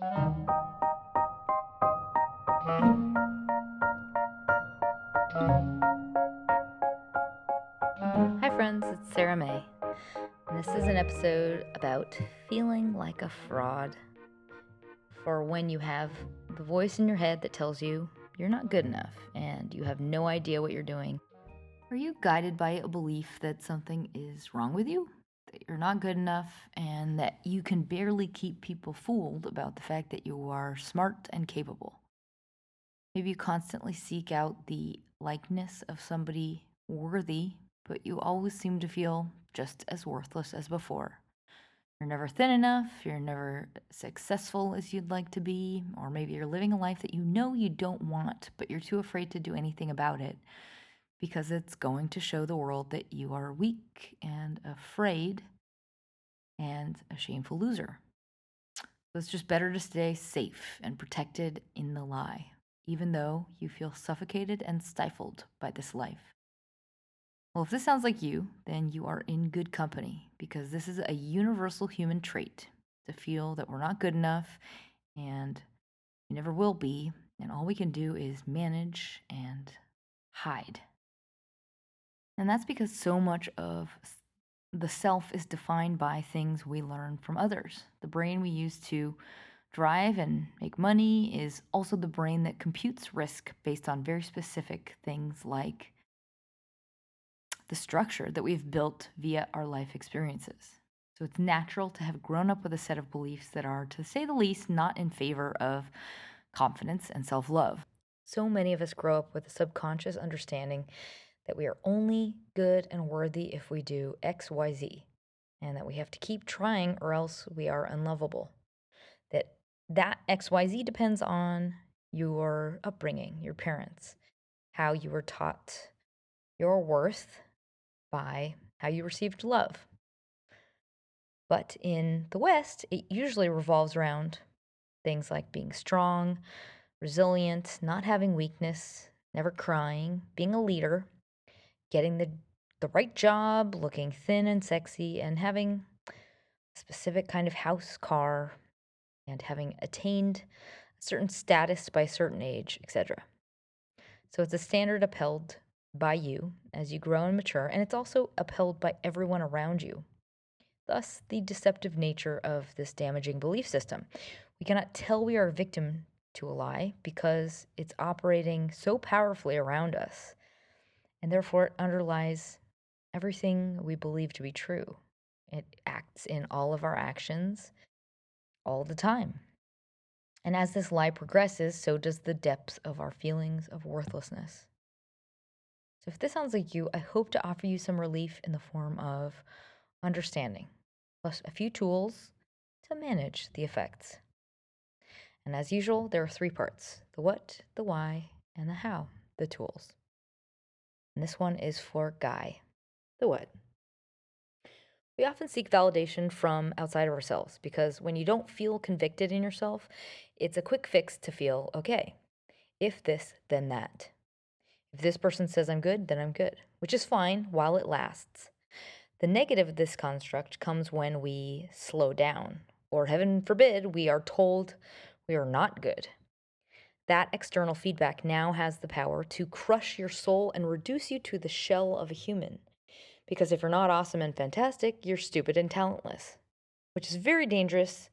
Hi, friends, it's Sarah May. And this is an episode about feeling like a fraud. For when you have the voice in your head that tells you you're not good enough and you have no idea what you're doing. Are you guided by a belief that something is wrong with you? You're not good enough and that you can barely keep people fooled about the fact that you are smart and capable? Maybe you constantly seek out the likeness of somebody worthy, but you always seem to feel just as worthless as before. You're never thin enough, you're never successful as you'd like to be, or maybe you're living a life that you know you don't want, but you're too afraid to do anything about it because it's going to show the world that you are weak and afraid and a shameful loser. So it's just better to stay safe and protected in the lie, even though you feel suffocated and stifled by this life. Well, if this sounds like you, then you are in good company because this is a universal human trait to feel that we're not good enough and we never will be, and all we can do is manage and hide. And that's because so much of the self is defined by things we learn from others. The brain we use to drive and make money is also the brain that computes risk based on very specific things like the structure that we've built via our life experiences. So it's natural to have grown up with a set of beliefs that are, to say the least, not in favor of confidence and self love. So many of us grow up with a subconscious understanding that we are only good and worthy if we do X, Y, Z, and that we have to keep trying or else we are unlovable. That that X, Y, Z depends on your upbringing, your parents, how you were taught your worth by how you received love. But in the West, it usually revolves around things like being strong, resilient, not having weakness, never crying, being a leader, getting the, the right job, looking thin and sexy, and having a specific kind of house, car, and having attained a certain status by a certain age, etc. So it's a standard upheld by you as you grow and mature, and it's also upheld by everyone around you. Thus, the deceptive nature of this damaging belief system. We cannot tell we are a victim to a lie because it's operating so powerfully around us, and therefore it underlies everything we believe to be true. It acts in all of our actions all the time. And as this lie progresses, so does the depth of our feelings of worthlessness. So, if this sounds like you, I hope to offer you some relief in the form of understanding, plus a few tools to manage the effects. And as usual, there are three parts the what, the why, and the how, the tools. And this one is for Guy, the what. We often seek validation from outside of ourselves because when you don't feel convicted in yourself, it's a quick fix to feel okay. If this, then that. If this person says I'm good, then I'm good, which is fine while it lasts. The negative of this construct comes when we slow down, or heaven forbid, we are told we are not good. That external feedback now has the power to crush your soul and reduce you to the shell of a human. Because if you're not awesome and fantastic, you're stupid and talentless, which is very dangerous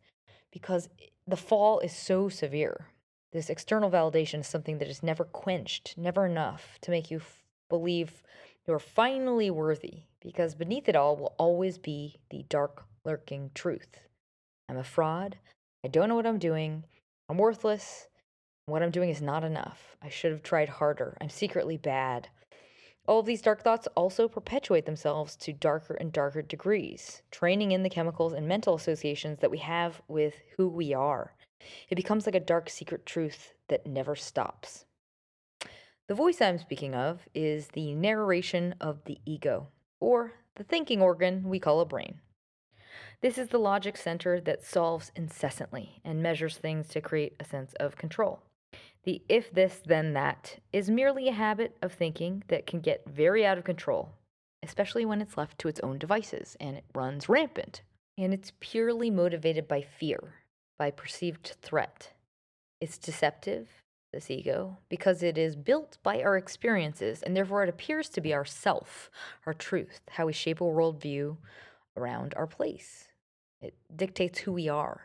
because the fall is so severe. This external validation is something that is never quenched, never enough to make you f- believe you're finally worthy, because beneath it all will always be the dark, lurking truth. I'm a fraud. I don't know what I'm doing. I'm worthless. What I'm doing is not enough. I should have tried harder. I'm secretly bad. All of these dark thoughts also perpetuate themselves to darker and darker degrees, training in the chemicals and mental associations that we have with who we are. It becomes like a dark secret truth that never stops. The voice I'm speaking of is the narration of the ego, or the thinking organ we call a brain. This is the logic center that solves incessantly and measures things to create a sense of control. The if this, then that is merely a habit of thinking that can get very out of control, especially when it's left to its own devices and it runs rampant. And it's purely motivated by fear, by perceived threat. It's deceptive, this ego, because it is built by our experiences, and therefore it appears to be our self, our truth, how we shape a worldview around our place. It dictates who we are.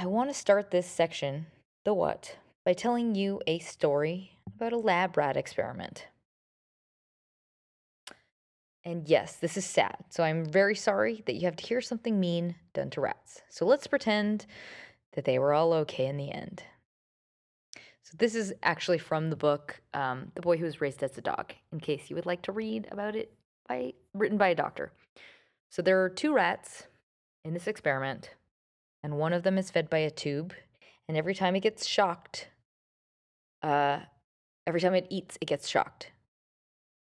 I want to start this section, the what, by telling you a story about a lab rat experiment. And yes, this is sad. So I'm very sorry that you have to hear something mean done to rats. So let's pretend that they were all okay in the end. So this is actually from the book um, "The Boy Who Was Raised as a Dog." In case you would like to read about it, by written by a doctor. So there are two rats in this experiment, and one of them is fed by a tube, and every time it gets shocked, uh, every time it eats, it gets shocked.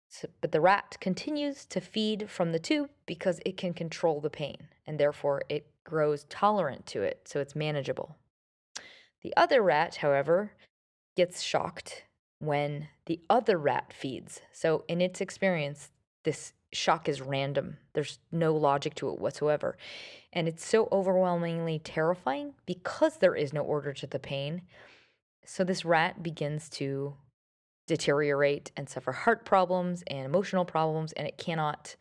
So, but the rat continues to feed from the tube because it can control the pain, and therefore it grows tolerant to it, so it's manageable. The other rat, however, gets shocked when the other rat feeds. So, in its experience, this shock is random. There's no logic to it whatsoever. And it's so overwhelmingly terrifying because there is no order to the pain. So, this rat begins to deteriorate and suffer heart problems and emotional problems, and it cannot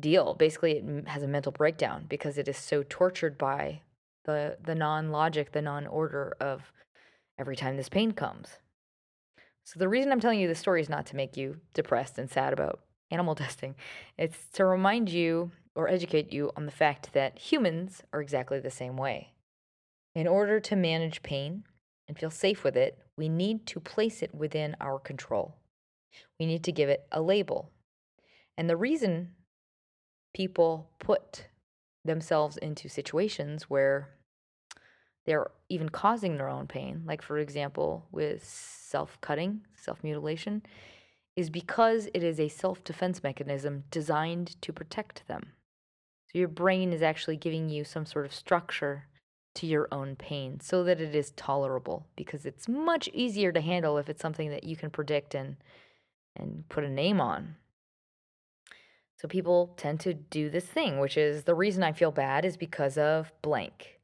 deal. Basically, it has a mental breakdown because it is so tortured by the the non-logic, the non-order of every time this pain comes. So the reason I'm telling you this story is not to make you depressed and sad about animal testing. It's to remind you or educate you on the fact that humans are exactly the same way. In order to manage pain and feel safe with it, we need to place it within our control. We need to give it a label. And the reason people put themselves into situations where they're even causing their own pain, like for example, with self cutting, self mutilation, is because it is a self defense mechanism designed to protect them. So your brain is actually giving you some sort of structure to your own pain so that it is tolerable because it's much easier to handle if it's something that you can predict and and put a name on. So people tend to do this thing, which is the reason I feel bad is because of blank.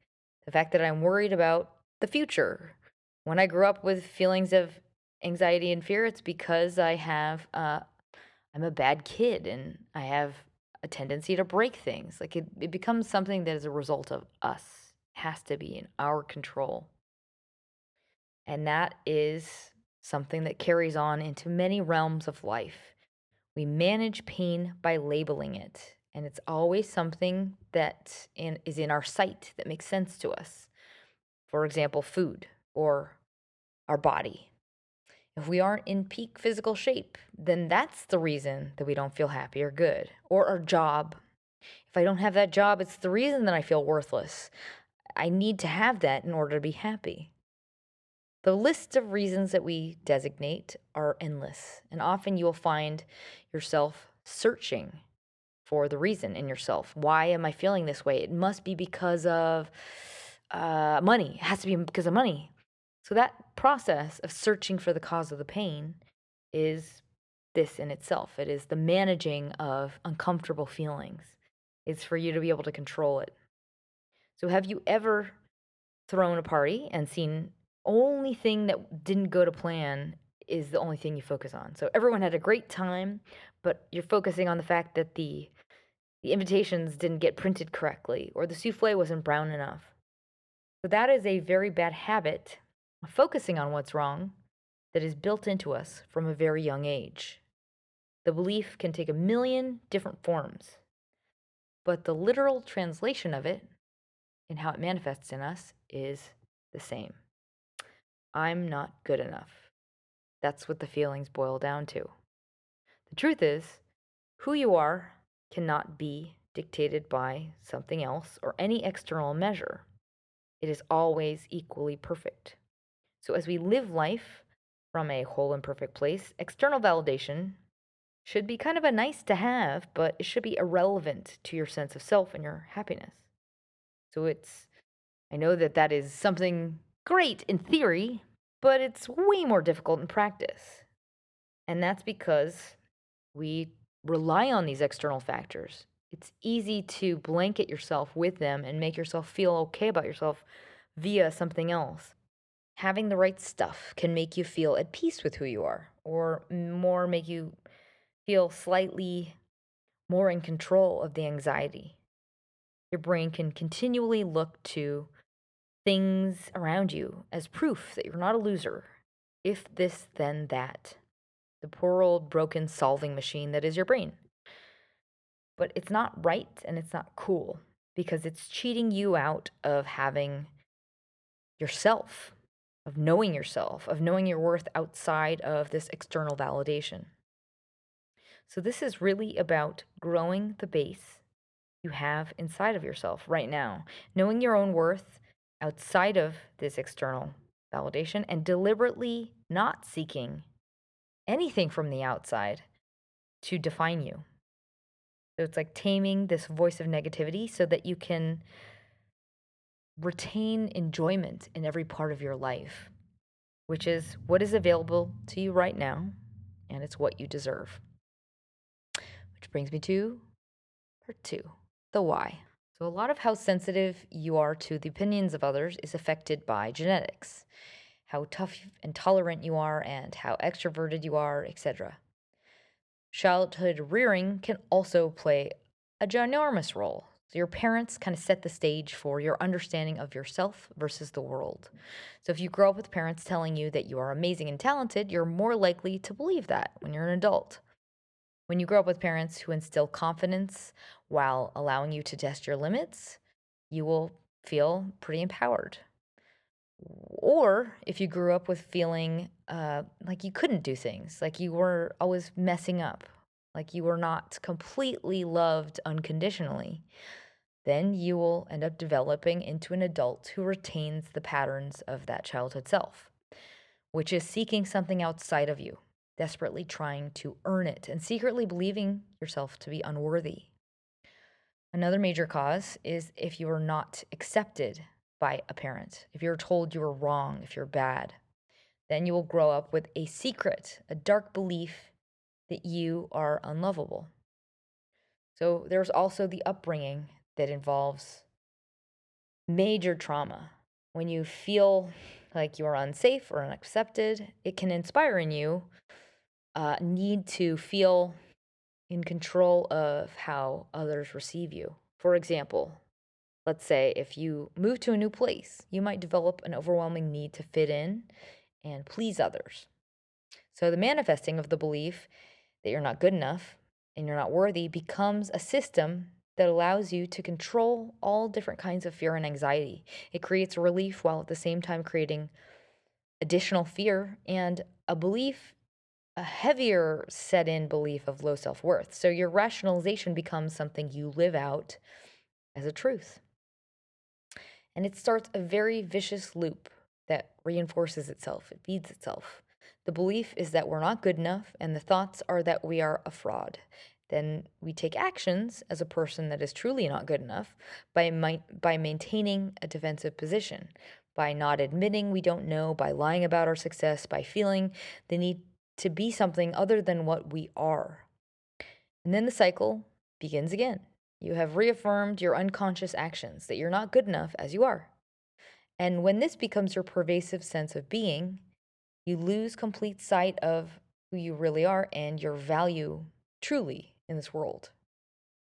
The fact that I'm worried about the future. When I grew up with feelings of anxiety and fear, it's because I have uh, I'm a bad kid and I have a tendency to break things. Like it, it becomes something that is a result of us. Has to be in our control. And that is something that carries on into many realms of life. We manage pain by labeling it, and it's always something that in, is in our sight that makes sense to us. For example, food or our body if we aren't in peak physical shape, then that's the reason that we don't feel happy or good. Or our job. If I don't have that job, it's the reason that I feel worthless. I need to have that in order to be happy. The list of reasons that we designate are endless, and often you will find yourself searching for the reason in yourself. Why am I feeling this way? It must be because of uh, money. It has to be because of money. So that process of searching for the cause of the pain is this in itself. It is the managing of uncomfortable feelings. It's for you to be able to control it. So have you ever thrown a party and seen only thing that didn't go to plan is the only thing you focus on. So everyone had a great time, but you're focusing on the fact that the the invitations didn't get printed correctly or the souffle wasn't brown enough. So that is a very bad habit focusing on what's wrong that is built into us from a very young age. The belief can take a million different forms, but the literal translation of it and how it manifests in us is the same. I'm not good enough. That's what the feelings boil down to. The truth is, who you are cannot be dictated by something else or any external measure. It is always equally perfect. So, as we live life from a whole and perfect place, external validation should be kind of a nice to have, but it should be irrelevant to your sense of self and your happiness. So, it's, I know that that is something great in theory, but it's way more difficult in practice. And that's because we rely on these external factors it's easy to blanket yourself with them and make yourself feel okay about yourself via something else. Having the right stuff can make you feel at peace with who you are, or more make you feel slightly more in control of the anxiety. Your brain can continually look to things around you as proof that you're not a loser. If this, then that. The poor old broken solving machine that is your brain. But it's not right and it's not cool because it's cheating you out of having yourself, of knowing yourself, of knowing your worth outside of this external validation. So, this is really about growing the base you have inside of yourself right now, knowing your own worth outside of this external validation, and deliberately not seeking anything from the outside to define you. So, it's like taming this voice of negativity so that you can retain enjoyment in every part of your life, which is what is available to you right now, and it's what you deserve. Which brings me to part two the why. So, a lot of how sensitive you are to the opinions of others is affected by genetics, how tough and tolerant you are, and how extroverted you are, etc. Childhood rearing can also play a ginormous role. So, your parents kind of set the stage for your understanding of yourself versus the world. So, if you grow up with parents telling you that you are amazing and talented, you're more likely to believe that when you're an adult. When you grow up with parents who instill confidence while allowing you to test your limits, you will feel pretty empowered. Or if you grew up with feeling uh, like you couldn't do things, like you were always messing up, like you were not completely loved unconditionally, then you will end up developing into an adult who retains the patterns of that childhood self, which is seeking something outside of you desperately trying to earn it and secretly believing yourself to be unworthy. Another major cause is if you are not accepted by a parent, if you're told you are wrong, if you're bad, then you will grow up with a secret, a dark belief that you are unlovable. So there's also the upbringing that involves major trauma. When you feel like you are unsafe or unaccepted, it can inspire in you uh, need to feel in control of how others receive you. For example, let's say if you move to a new place, you might develop an overwhelming need to fit in and please others. So the manifesting of the belief that you're not good enough and you're not worthy becomes a system that allows you to control all different kinds of fear and anxiety. It creates relief while at the same time creating additional fear and a belief a heavier set in belief of low self worth. So your rationalization becomes something you live out as a truth. And it starts a very vicious loop that reinforces itself, it feeds itself. The belief is that we're not good enough, and the thoughts are that we are a fraud. Then we take actions as a person that is truly not good enough by, by maintaining a defensive position, by not admitting we don't know, by lying about our success, by feeling the need to be something other than what we are. And then the cycle begins again. You have reaffirmed your unconscious actions that you're not good enough as you are. And when this becomes your pervasive sense of being, you lose complete sight of who you really are and your value truly in this world.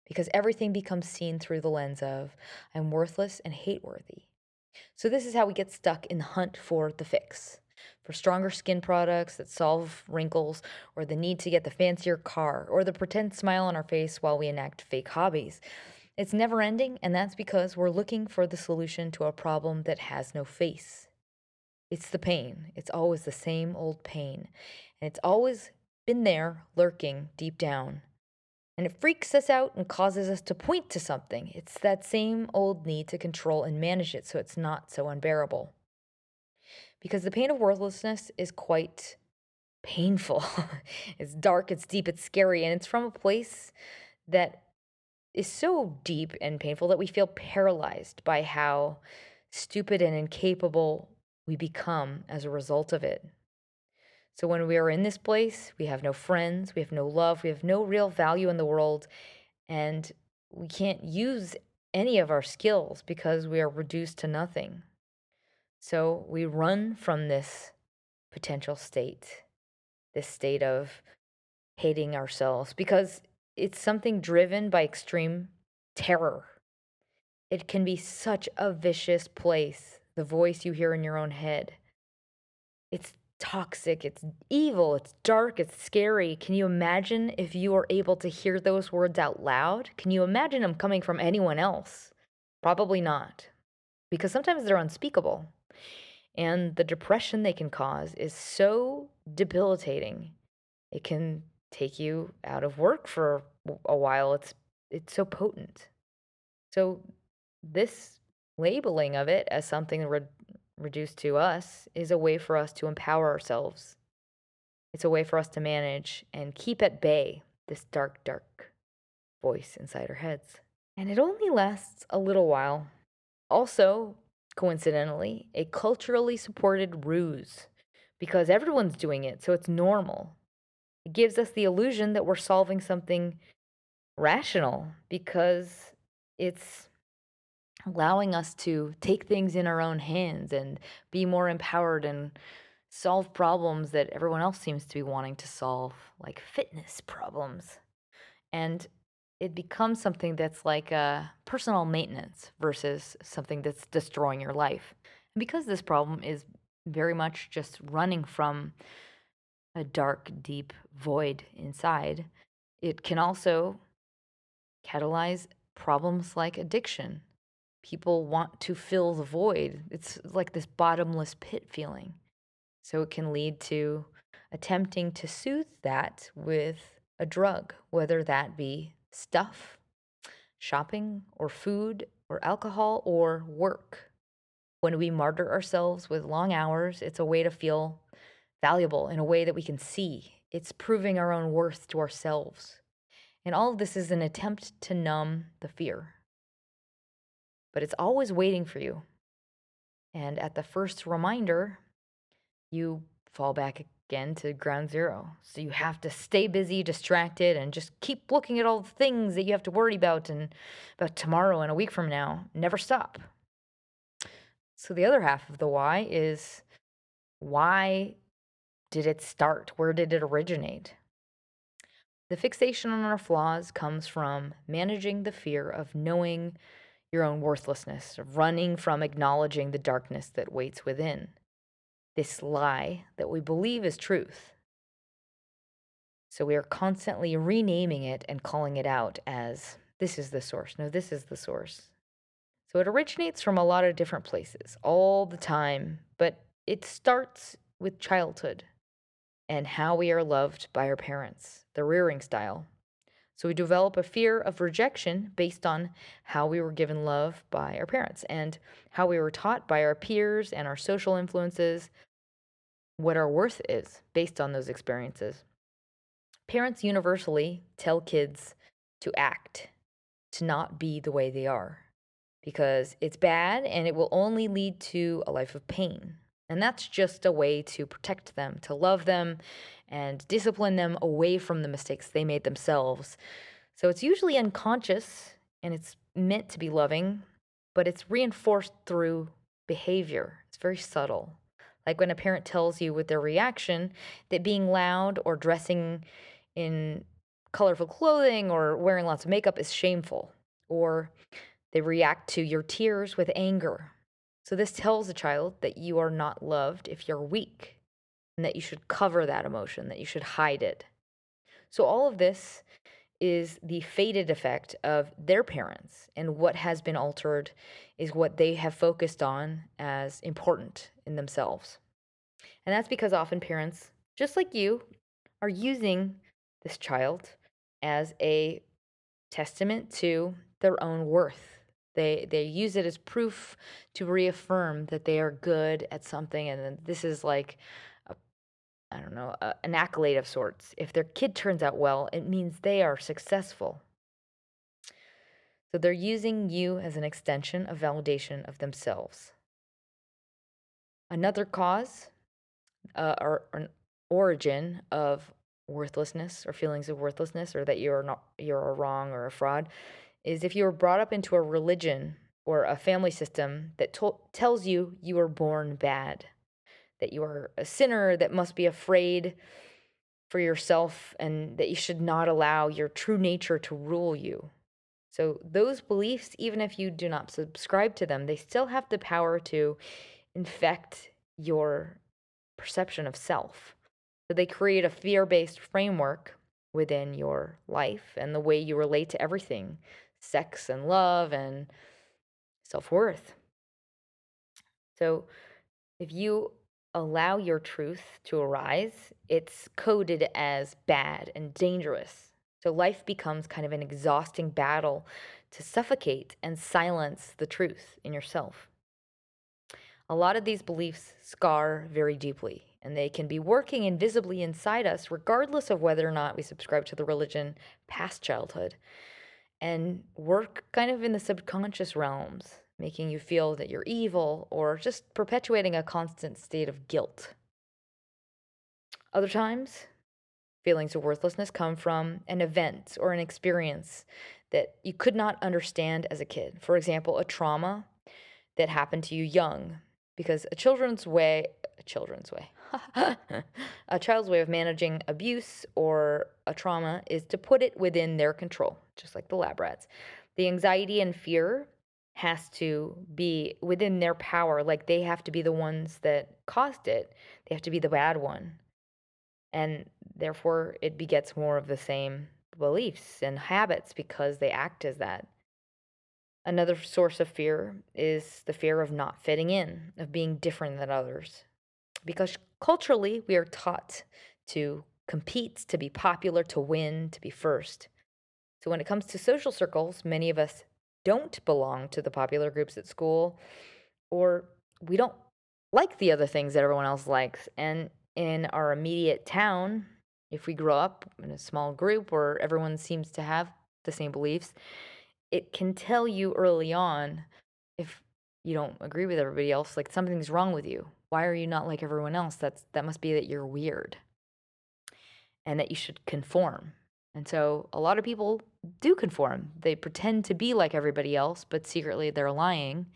Because everything becomes seen through the lens of, I'm worthless and hate worthy. So, this is how we get stuck in the hunt for the fix for stronger skin products that solve wrinkles, or the need to get the fancier car, or the pretend smile on our face while we enact fake hobbies. It's never ending, and that's because we're looking for the solution to a problem that has no face. It's the pain. It's always the same old pain. And it's always been there, lurking deep down. And it freaks us out and causes us to point to something. It's that same old need to control and manage it so it's not so unbearable because the pain of worthlessness is quite painful. it's dark, it's deep, it's scary, and it's from a place that is so deep and painful that we feel paralyzed by how stupid and incapable we become as a result of it. So when we are in this place, we have no friends, we have no love, we have no real value in the world, and we can't use any of our skills because we are reduced to nothing. So we run from this potential state, this state of hating ourselves, because it's something driven by extreme terror. It can be such a vicious place, the voice you hear in your own head. It's toxic, it's evil, it's dark, it's scary. Can you imagine if you were able to hear those words out loud? Can you imagine them coming from anyone else? Probably not, because sometimes they're unspeakable. And the depression they can cause is so debilitating. It can take you out of work for a while. It's it's so potent. So this labeling of it as something reduced to us is a way for us to empower ourselves. It's a way for us to manage and keep at bay this dark, dark voice inside our heads. And it only lasts a little while. Also, coincidentally, a culturally supported ruse because everyone's doing it, so it's normal. It gives us the illusion that we're solving something rational because it's allowing us to take things in our own hands and be more empowered and solve problems that everyone else seems to be wanting to solve, like fitness problems. And it becomes something that's like a personal maintenance versus something that's destroying your life. And because this problem is very much just running from a dark, deep void inside, it can also catalyze problems like addiction. People want to fill the void. It's like this bottomless pit feeling. So it can lead to attempting to soothe that with a drug, whether that be stuff, shopping, or food, or alcohol, or work. When we martyr ourselves with long hours, it's a way to feel valuable in a way that we can see. It's proving our own worth to ourselves. And all of this is an attempt to numb the fear. But it's always waiting for you. And at the first reminder, you fall back again to ground zero. So you have to stay busy, distracted, and just keep looking at all the things that you have to worry about and about tomorrow and a week from now. Never stop. So the other half of the why is why did it start? Where did it originate? The fixation on our flaws comes from managing the fear of knowing your own worthlessness, running from acknowledging the darkness that waits within this lie that we believe is truth. So we are constantly renaming it and calling it out as this is the source. No, this is the source. So it originates from a lot of different places all the time, but it starts with childhood and how we are loved by our parents, the rearing style. So we develop a fear of rejection based on how we were given love by our parents and how we were taught by our peers and our social influences what our worth is based on those experiences. Parents universally tell kids to act, to not be the way they are, because it's bad and it will only lead to a life of pain. And that's just a way to protect them, to love them, and discipline them away from the mistakes they made themselves. So it's usually unconscious and it's meant to be loving, but it's reinforced through behavior. It's very subtle. Like when a parent tells you with their reaction that being loud or dressing in colorful clothing or wearing lots of makeup is shameful, or they react to your tears with anger. So, this tells a child that you are not loved if you're weak and that you should cover that emotion, that you should hide it. So, all of this is the faded effect of their parents, and what has been altered is what they have focused on as important in themselves. And that's because often parents, just like you, are using this child as a testament to their own worth. They they use it as proof to reaffirm that they are good at something, and this is like I don't know, a, an accolade of sorts. If their kid turns out well, it means they are successful. So they're using you as an extension of validation of themselves. Another cause uh, or, or an origin of worthlessness or feelings of worthlessness or that you're not you're a wrong or a fraud is if you were brought up into a religion or a family system that to- tells you you were born bad, that you are a sinner that must be afraid for yourself and that you should not allow your true nature to rule you. So, those beliefs, even if you do not subscribe to them, they still have the power to infect your perception of self. So, they create a fear based framework within your life and the way you relate to everything sex and love and self worth. So, if you allow your truth to arise, it's coded as bad and dangerous. So life becomes kind of an exhausting battle to suffocate and silence the truth in yourself. A lot of these beliefs scar very deeply, and they can be working invisibly inside us, regardless of whether or not we subscribe to the religion past childhood, and work kind of in the subconscious realms making you feel that you're evil, or just perpetuating a constant state of guilt. Other times, feelings of worthlessness come from an event or an experience that you could not understand as a kid. For example, a trauma that happened to you young, because a children's way, a children's way, a child's way of managing abuse or a trauma is to put it within their control, just like the lab rats. The anxiety and fear has to be within their power. Like they have to be the ones that caused it, they have to be the bad one. And therefore, it begets more of the same beliefs and habits because they act as that. Another source of fear is the fear of not fitting in, of being different than others. Because culturally, we are taught to compete, to be popular, to win, to be first. So when it comes to social circles, many of us don't belong to the popular groups at school, or we don't like the other things that everyone else likes. And in our immediate town, if we grow up in a small group where everyone seems to have the same beliefs, it can tell you early on if you don't agree with everybody else, like something's wrong with you. Why are you not like everyone else? That's that must be that you're weird and that you should conform. And so a lot of people do conform. They pretend to be like everybody else, but secretly they're lying.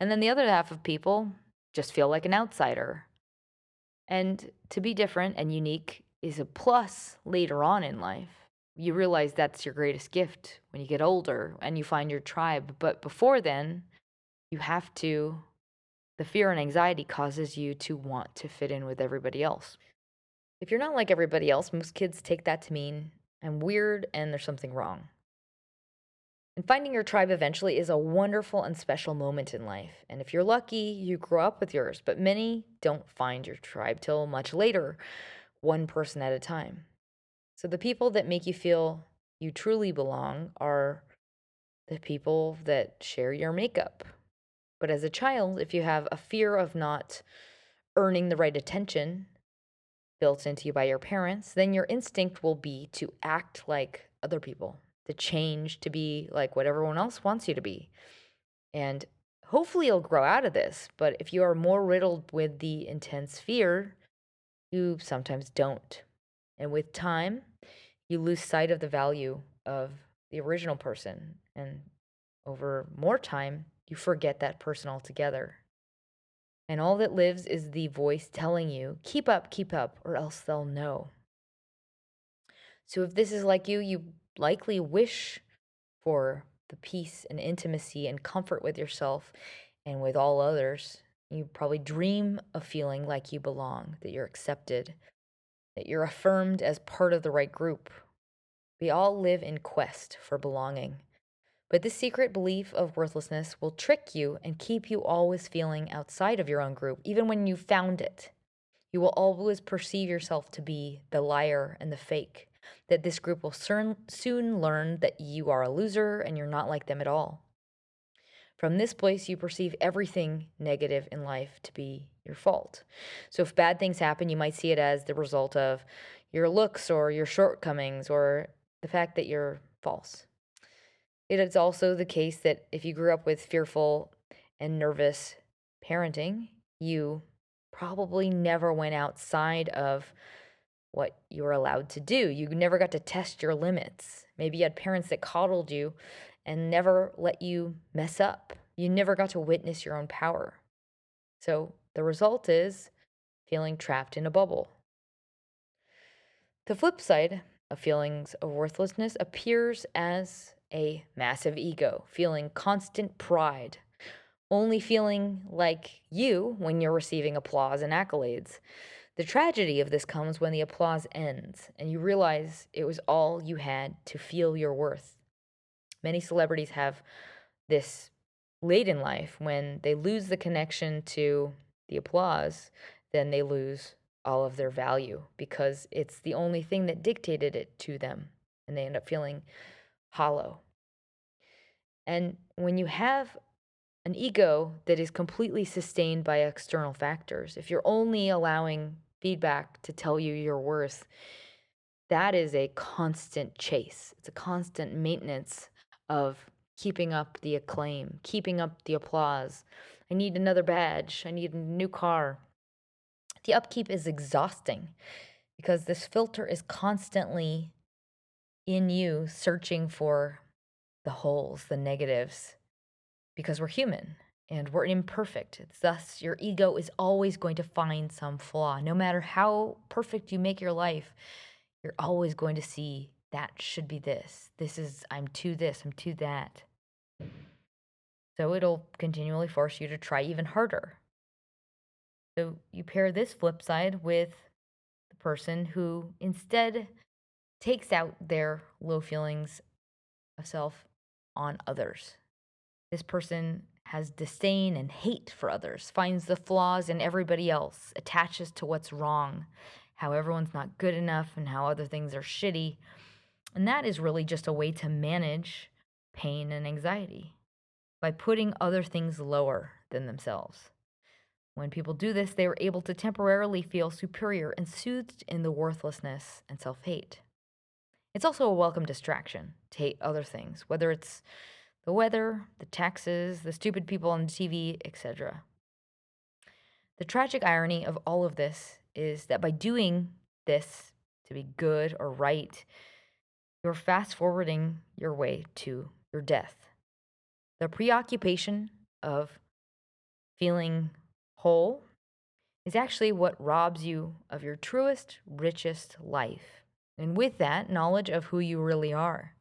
And then the other half of people just feel like an outsider. And to be different and unique is a plus later on in life. You realize that's your greatest gift when you get older and you find your tribe. But before then, you have to, the fear and anxiety causes you to want to fit in with everybody else. If you're not like everybody else, most kids take that to mean I'm weird and there's something wrong. And finding your tribe eventually is a wonderful and special moment in life. And if you're lucky, you grow up with yours, but many don't find your tribe till much later, one person at a time. So the people that make you feel you truly belong are the people that share your makeup. But as a child, if you have a fear of not earning the right attention, built into you by your parents, then your instinct will be to act like other people, to change to be like what everyone else wants you to be. And hopefully you'll grow out of this. But if you are more riddled with the intense fear, you sometimes don't. And with time, you lose sight of the value of the original person. And over more time, you forget that person altogether and all that lives is the voice telling you, keep up, keep up, or else they'll know. So if this is like you, you likely wish for the peace and intimacy and comfort with yourself and with all others. You probably dream of feeling like you belong, that you're accepted, that you're affirmed as part of the right group. We all live in quest for belonging. But this secret belief of worthlessness will trick you and keep you always feeling outside of your own group, even when you found it. You will always perceive yourself to be the liar and the fake, that this group will soon learn that you are a loser and you're not like them at all. From this place, you perceive everything negative in life to be your fault. So if bad things happen, you might see it as the result of your looks or your shortcomings or the fact that you're false. It is also the case that if you grew up with fearful and nervous parenting, you probably never went outside of what you were allowed to do. You never got to test your limits. Maybe you had parents that coddled you and never let you mess up. You never got to witness your own power. So the result is feeling trapped in a bubble. The flip side of feelings of worthlessness appears as a massive ego, feeling constant pride, only feeling like you when you're receiving applause and accolades. The tragedy of this comes when the applause ends and you realize it was all you had to feel your worth. Many celebrities have this late in life when they lose the connection to the applause, then they lose all of their value because it's the only thing that dictated it to them and they end up feeling hollow. And when you have an ego that is completely sustained by external factors, if you're only allowing feedback to tell you your worth, that is a constant chase. It's a constant maintenance of keeping up the acclaim, keeping up the applause. I need another badge. I need a new car. The upkeep is exhausting because this filter is constantly in you searching for the holes, the negatives, because we're human and we're imperfect. It's thus your ego is always going to find some flaw. No matter how perfect you make your life, you're always going to see that should be this. This is, I'm too this, I'm too that. So it'll continually force you to try even harder. So you pair this flip side with the person who instead takes out their low feelings of self on others. This person has disdain and hate for others, finds the flaws in everybody else, attaches to what's wrong, how everyone's not good enough, and how other things are shitty. And that is really just a way to manage pain and anxiety by putting other things lower than themselves. When people do this, they are able to temporarily feel superior and soothed in the worthlessness and self hate. It's also a welcome distraction to hate other things, whether it's the weather, the taxes, the stupid people on TV, etc. The tragic irony of all of this is that by doing this to be good or right, you're fast forwarding your way to your death. The preoccupation of feeling whole is actually what robs you of your truest, richest life. And with that, knowledge of who you really are.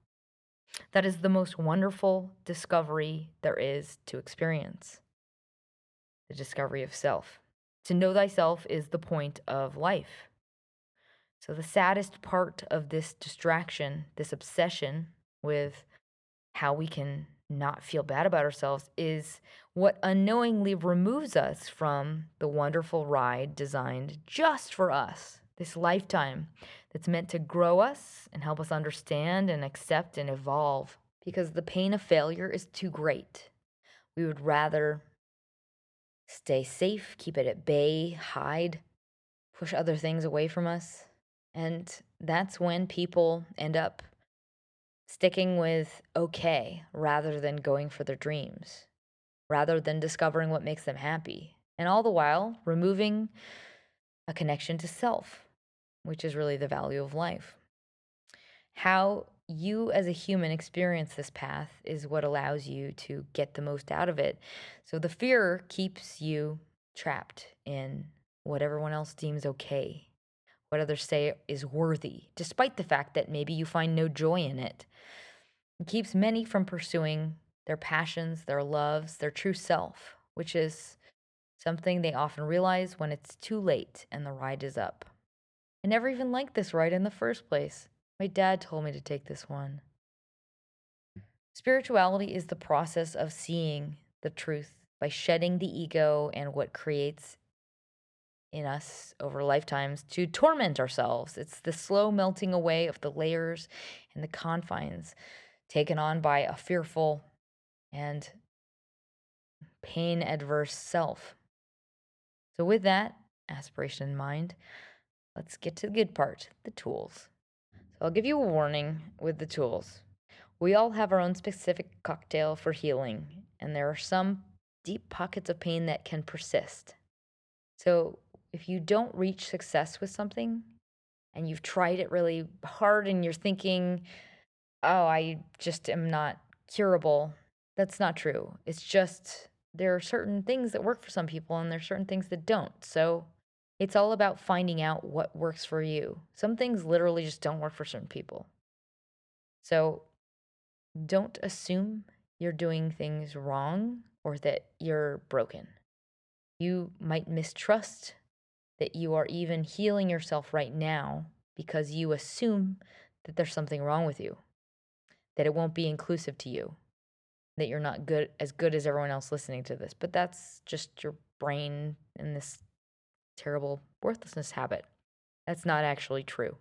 That is the most wonderful discovery there is to experience the discovery of self. To know thyself is the point of life. So, the saddest part of this distraction, this obsession with how we can not feel bad about ourselves is what unknowingly removes us from the wonderful ride designed just for us, this lifetime that's meant to grow us and help us understand and accept and evolve because the pain of failure is too great. We would rather stay safe, keep it at bay, hide, push other things away from us. And that's when people end up sticking with okay rather than going for their dreams, rather than discovering what makes them happy. And all the while, removing a connection to self, which is really the value of life. How you as a human experience this path is what allows you to get the most out of it. So the fear keeps you trapped in what everyone else deems okay, what others say is worthy, despite the fact that maybe you find no joy in it. It keeps many from pursuing their passions, their loves, their true self, which is something they often realize when it's too late and the ride is up. I never even liked this ride in the first place. My dad told me to take this one. Spirituality is the process of seeing the truth by shedding the ego and what creates in us over lifetimes to torment ourselves. It's the slow melting away of the layers and the confines taken on by a fearful and pain adverse self. So, with that aspiration in mind, let's get to the good part the tools. So, I'll give you a warning with the tools. We all have our own specific cocktail for healing, and there are some deep pockets of pain that can persist. So, if you don't reach success with something and you've tried it really hard and you're thinking, oh, I just am not curable. That's not true. It's just there are certain things that work for some people and there's certain things that don't. So it's all about finding out what works for you. Some things literally just don't work for certain people. So don't assume you're doing things wrong or that you're broken. You might mistrust that you are even healing yourself right now because you assume that there's something wrong with you, that it won't be inclusive to you, that you're not good as good as everyone else listening to this. But that's just your brain and this terrible worthlessness habit. That's not actually true.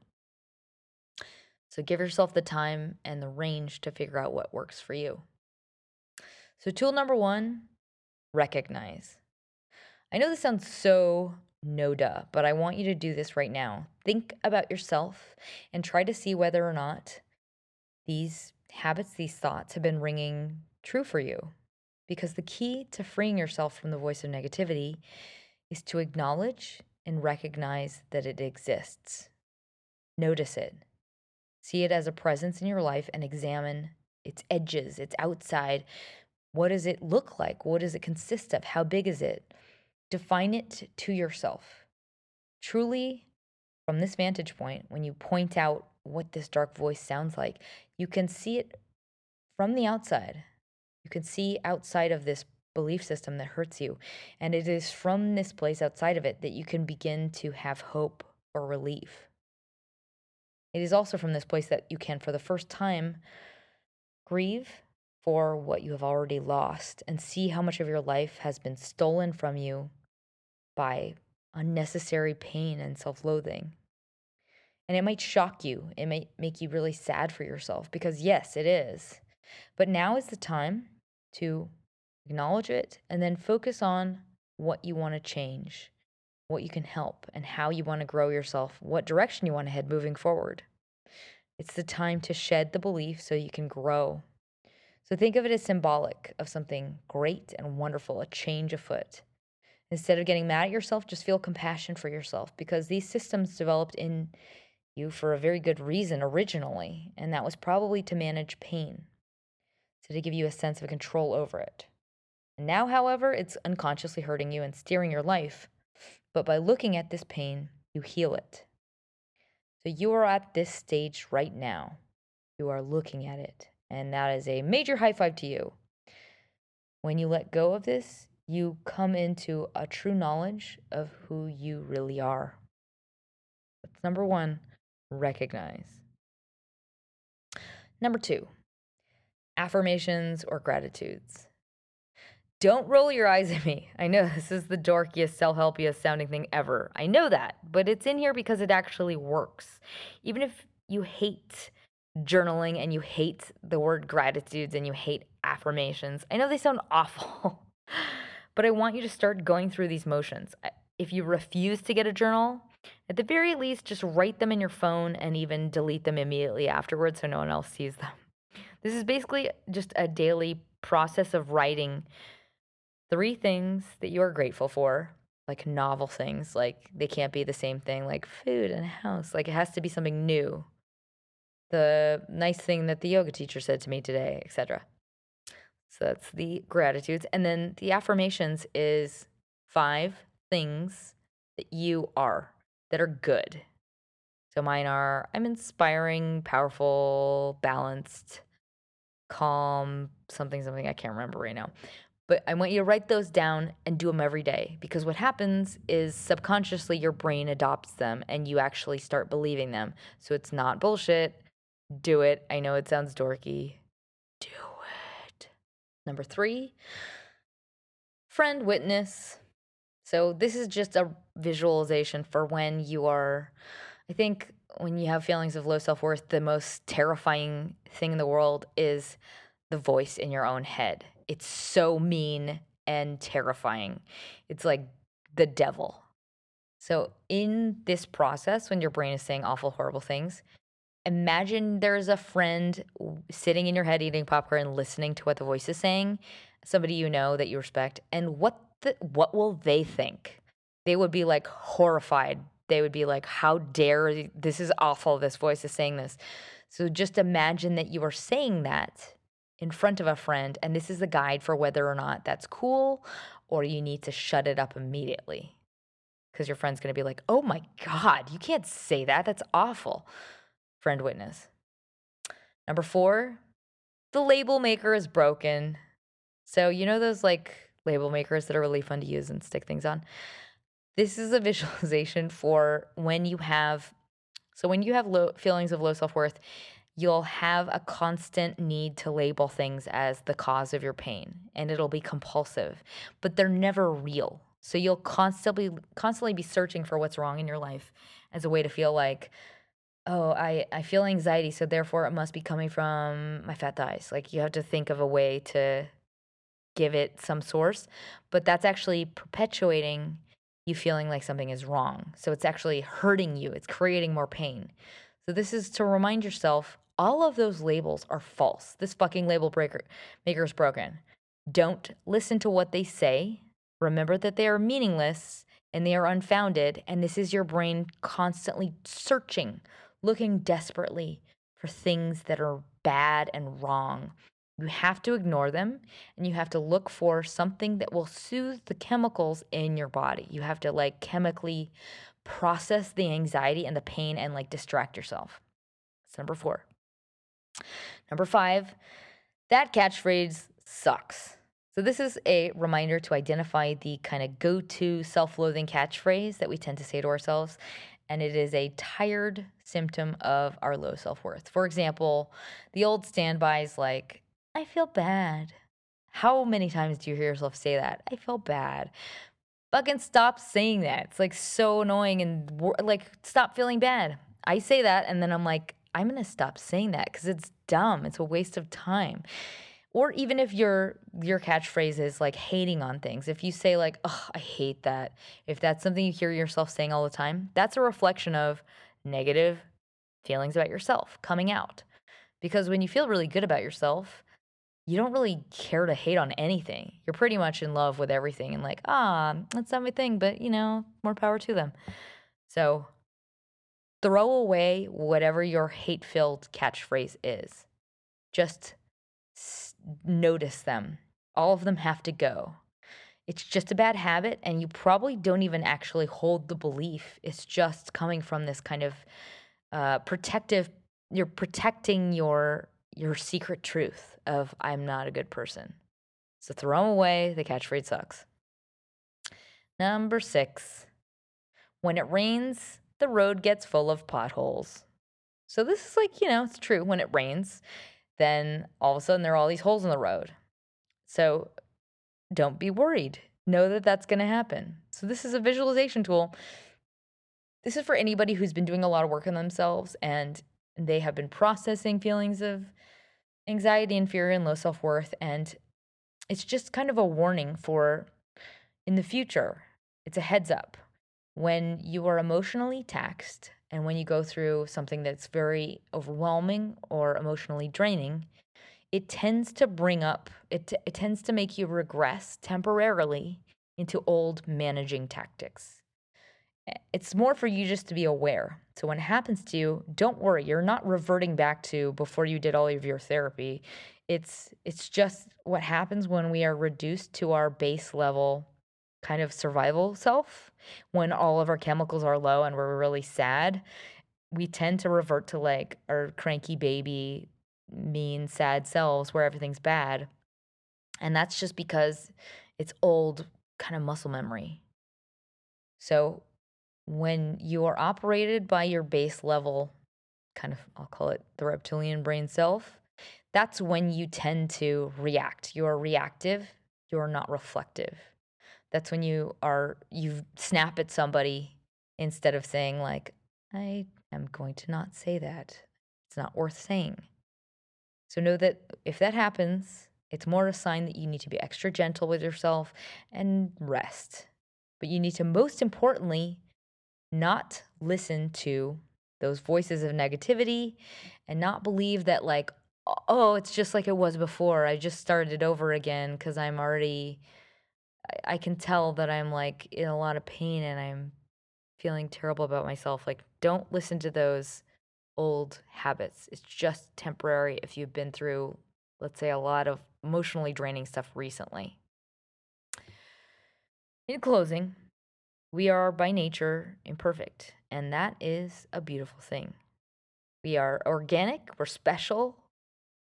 So give yourself the time and the range to figure out what works for you. So, tool number one recognize. I know this sounds so no duh, but I want you to do this right now. Think about yourself and try to see whether or not these habits, these thoughts have been ringing true for you. Because the key to freeing yourself from the voice of negativity is to acknowledge and recognize that it exists. Notice it. See it as a presence in your life and examine its edges, its outside. What does it look like? What does it consist of? How big is it? Define it to yourself. Truly, from this vantage point, when you point out what this dark voice sounds like, you can see it from the outside. You can see outside of this belief system that hurts you. And it is from this place outside of it that you can begin to have hope or relief. It is also from this place that you can, for the first time, grieve for what you have already lost and see how much of your life has been stolen from you by unnecessary pain and self loathing. And it might shock you, it might make you really sad for yourself because, yes, it is. But now is the time to acknowledge it and then focus on what you want to change what you can help, and how you want to grow yourself, what direction you want to head moving forward. It's the time to shed the belief so you can grow. So think of it as symbolic of something great and wonderful, a change afoot. Instead of getting mad at yourself, just feel compassion for yourself because these systems developed in you for a very good reason originally, and that was probably to manage pain, so to give you a sense of control over it. Now, however, it's unconsciously hurting you and steering your life but by looking at this pain, you heal it. So you are at this stage right now. You are looking at it. And that is a major high five to you. When you let go of this, you come into a true knowledge of who you really are. That's number one, recognize. Number two, affirmations or gratitudes. Don't roll your eyes at me. I know this is the dorkiest, self helpiest sounding thing ever. I know that, but it's in here because it actually works. Even if you hate journaling and you hate the word gratitudes and you hate affirmations, I know they sound awful, but I want you to start going through these motions. If you refuse to get a journal, at the very least, just write them in your phone and even delete them immediately afterwards so no one else sees them. This is basically just a daily process of writing three things that you are grateful for, like novel things, like they can't be the same thing, like food and a house. Like it has to be something new. The nice thing that the yoga teacher said to me today, etc. So that's the gratitudes. And then the affirmations is five things that you are that are good. So mine are I'm inspiring, powerful, balanced, calm, something, something I can't remember right now. But I want you to write those down and do them every day because what happens is subconsciously your brain adopts them and you actually start believing them. So it's not bullshit. Do it. I know it sounds dorky. Do it. Number three, friend witness. So this is just a visualization for when you are, I think, when you have feelings of low self worth, the most terrifying thing in the world is the voice in your own head it's so mean and terrifying. It's like the devil. So, in this process, when your brain is saying awful, horrible things, imagine there's a friend sitting in your head eating popcorn and listening to what the voice is saying, somebody you know that you respect, and what the, what will they think? They would be like horrified. They would be like, "How dare this is awful. This voice is saying this." So just imagine that you are saying that in front of a friend, and this is a guide for whether or not that's cool or you need to shut it up immediately. Because your friend's gonna be like, oh my God, you can't say that. That's awful. Friend witness. Number four, the label maker is broken. So, you know those like label makers that are really fun to use and stick things on? This is a visualization for when you have, so when you have low feelings of low self worth, you'll have a constant need to label things as the cause of your pain and it'll be compulsive, but they're never real. So you'll constantly constantly be searching for what's wrong in your life as a way to feel like oh, I I feel anxiety, so therefore it must be coming from my fat thighs. Like you have to think of a way to give it some source, but that's actually perpetuating you feeling like something is wrong. So it's actually hurting you. It's creating more pain. So this is to remind yourself all of those labels are false. This fucking label breaker maker is broken. Don't listen to what they say. Remember that they are meaningless and they are unfounded and this is your brain constantly searching looking desperately for things that are bad and wrong. You have to ignore them and you have to look for something that will soothe the chemicals in your body. You have to like chemically process the anxiety and the pain and like distract yourself. That's number four. Number five, that catchphrase sucks. So, this is a reminder to identify the kind of go to self loathing catchphrase that we tend to say to ourselves and it is a tired symptom of our low self worth. For example, the old standbys like, I feel bad. How many times do you hear yourself say that? I feel bad. Fucking stop saying that. It's like so annoying and like, stop feeling bad. I say that and then I'm like, I'm gonna stop saying that because it's dumb. It's a waste of time. Or even if your your catchphrase is like hating on things if you say like oh i hate that if that's something you hear yourself saying all the time that's a reflection of negative feelings about yourself coming out. Because when you feel really good about yourself you don't really care to hate on anything. You're pretty much in love with everything and like ah that's not my thing but you know more power to them. So throw away whatever your hate filled catchphrase is just notice them. All of them have to go. It's just a bad habit, and you probably don't even actually hold the belief. It's just coming from this kind of uh, protective. You're protecting your your secret truth of I'm not a good person. So throw them away. The catchphrase sucks. Number six. When it rains, the road gets full of potholes. So this is like, you know, it's true. When it rains, then all of a sudden there are all these holes in the road. So don't be worried. Know that that's going to happen. So this is a visualization tool. This is for anybody who's been doing a lot of work on themselves and they have been processing feelings of anxiety and fear and low self worth. And it's just kind of a warning for in the future. It's a heads up. When you are emotionally taxed, and when you go through something that's very overwhelming or emotionally draining, it tends to bring up, it, it tends to make you regress temporarily into old managing tactics. It's more for you just to be aware. So when it happens to you, don't worry, you're not reverting back to before you did all of your therapy. It's it's just what happens when we are reduced to our base level kind of survival self when all of our chemicals are low and we're really sad we tend to revert to like our cranky baby mean sad selves where everything's bad. And that's just because it's old kind of muscle memory. So when you are operated by your base level kind of i'll call it the reptilian brain self that's when you tend to react. You're reactive you're not reflective that's when you are you snap at somebody instead of saying like i am going to not say that. It's not worth saying. So know that if that happens it's more a sign that you need to be extra gentle with yourself and rest. But you need to most importantly not listen to those voices of negativity and not believe that like oh it's just like it was before. I just started over again because i'm already I, can tell that I'm like in a lot of pain and I'm feeling terrible about myself. Like, don't listen to those old habits. It's just temporary if you've been through let's say, a lot of emotionally draining stuff recently. In closing, we are by nature imperfect, and that is a beautiful thing. We are organic, we're special,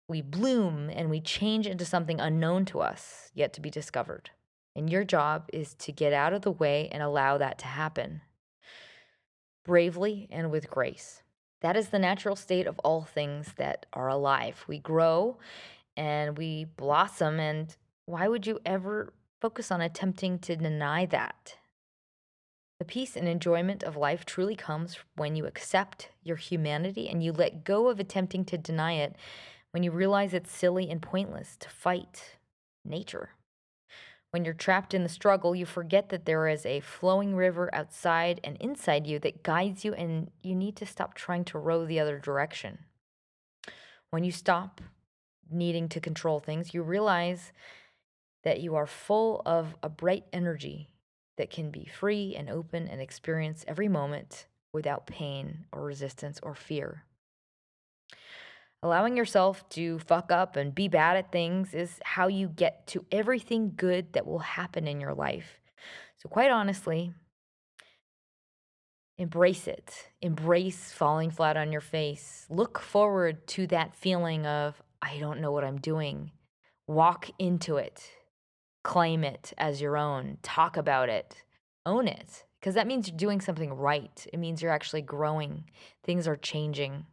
we bloom, and we change into something unknown to us, yet to be discovered. And your job is to get out of the way and allow that to happen bravely and with grace. That is the natural state of all things that are alive. We grow and we blossom, and why would you ever focus on attempting to deny that? The peace and enjoyment of life truly comes when you accept your humanity and you let go of attempting to deny it when you realize it's silly and pointless to fight nature. When you're trapped in the struggle, you forget that there is a flowing river outside and inside you that guides you, and you need to stop trying to row the other direction. When you stop needing to control things, you realize that you are full of a bright energy that can be free and open and experience every moment without pain or resistance or fear. Allowing yourself to fuck up and be bad at things is how you get to everything good that will happen in your life. So, quite honestly, embrace it. Embrace falling flat on your face. Look forward to that feeling of, I don't know what I'm doing. Walk into it. Claim it as your own. Talk about it. Own it. Because that means you're doing something right. It means you're actually growing. Things are changing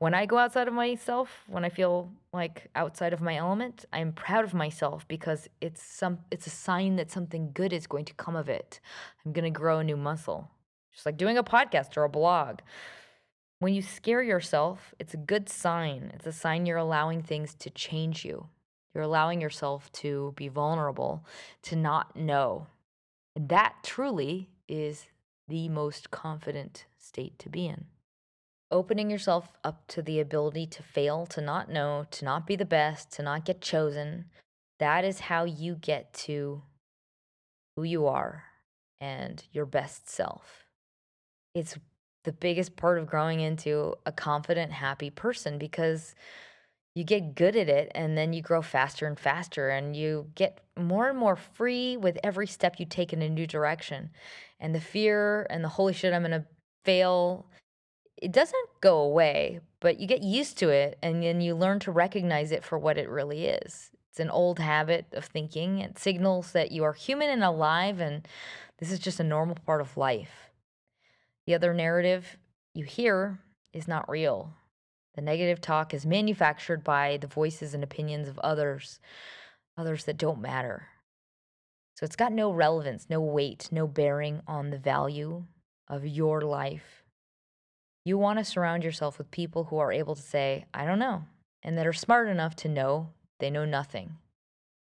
when I go outside of myself, when I feel like outside of my element, I'm proud of myself because it's some it's a sign that something good is going to come of it. I'm going to grow a new muscle. Just like doing a podcast or a blog. When you scare yourself, it's a good sign. It's a sign you're allowing things to change you. You're allowing yourself to be vulnerable, to not know. And that truly is the most confident state to be in opening yourself up to the ability to fail, to not know, to not be the best, to not get chosen. That is how you get to who you are and your best self. It's the biggest part of growing into a confident, happy person because you get good at it and then you grow faster and faster and you get more and more free with every step you take in a new direction. And the fear and the holy shit, I'm going to fail it doesn't go away, but you get used to it and then you learn to recognize it for what it really is. It's an old habit of thinking. It signals that you are human and alive, and this is just a normal part of life. The other narrative you hear is not real. The negative talk is manufactured by the voices and opinions of others, others that don't matter. So it's got no relevance, no weight, no bearing on the value of your life you want to surround yourself with people who are able to say, I don't know, and that are smart enough to know they know nothing.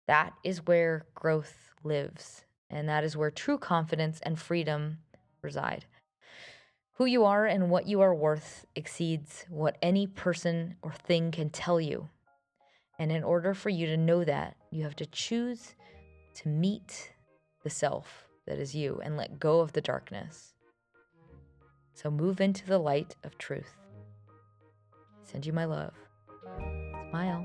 That is where growth lives, and that is where true confidence and freedom reside. Who you are and what you are worth exceeds what any person or thing can tell you. And in order for you to know that, you have to choose to meet the self that is you and let go of the darkness. So move into the light of truth. Send you my love. Smile.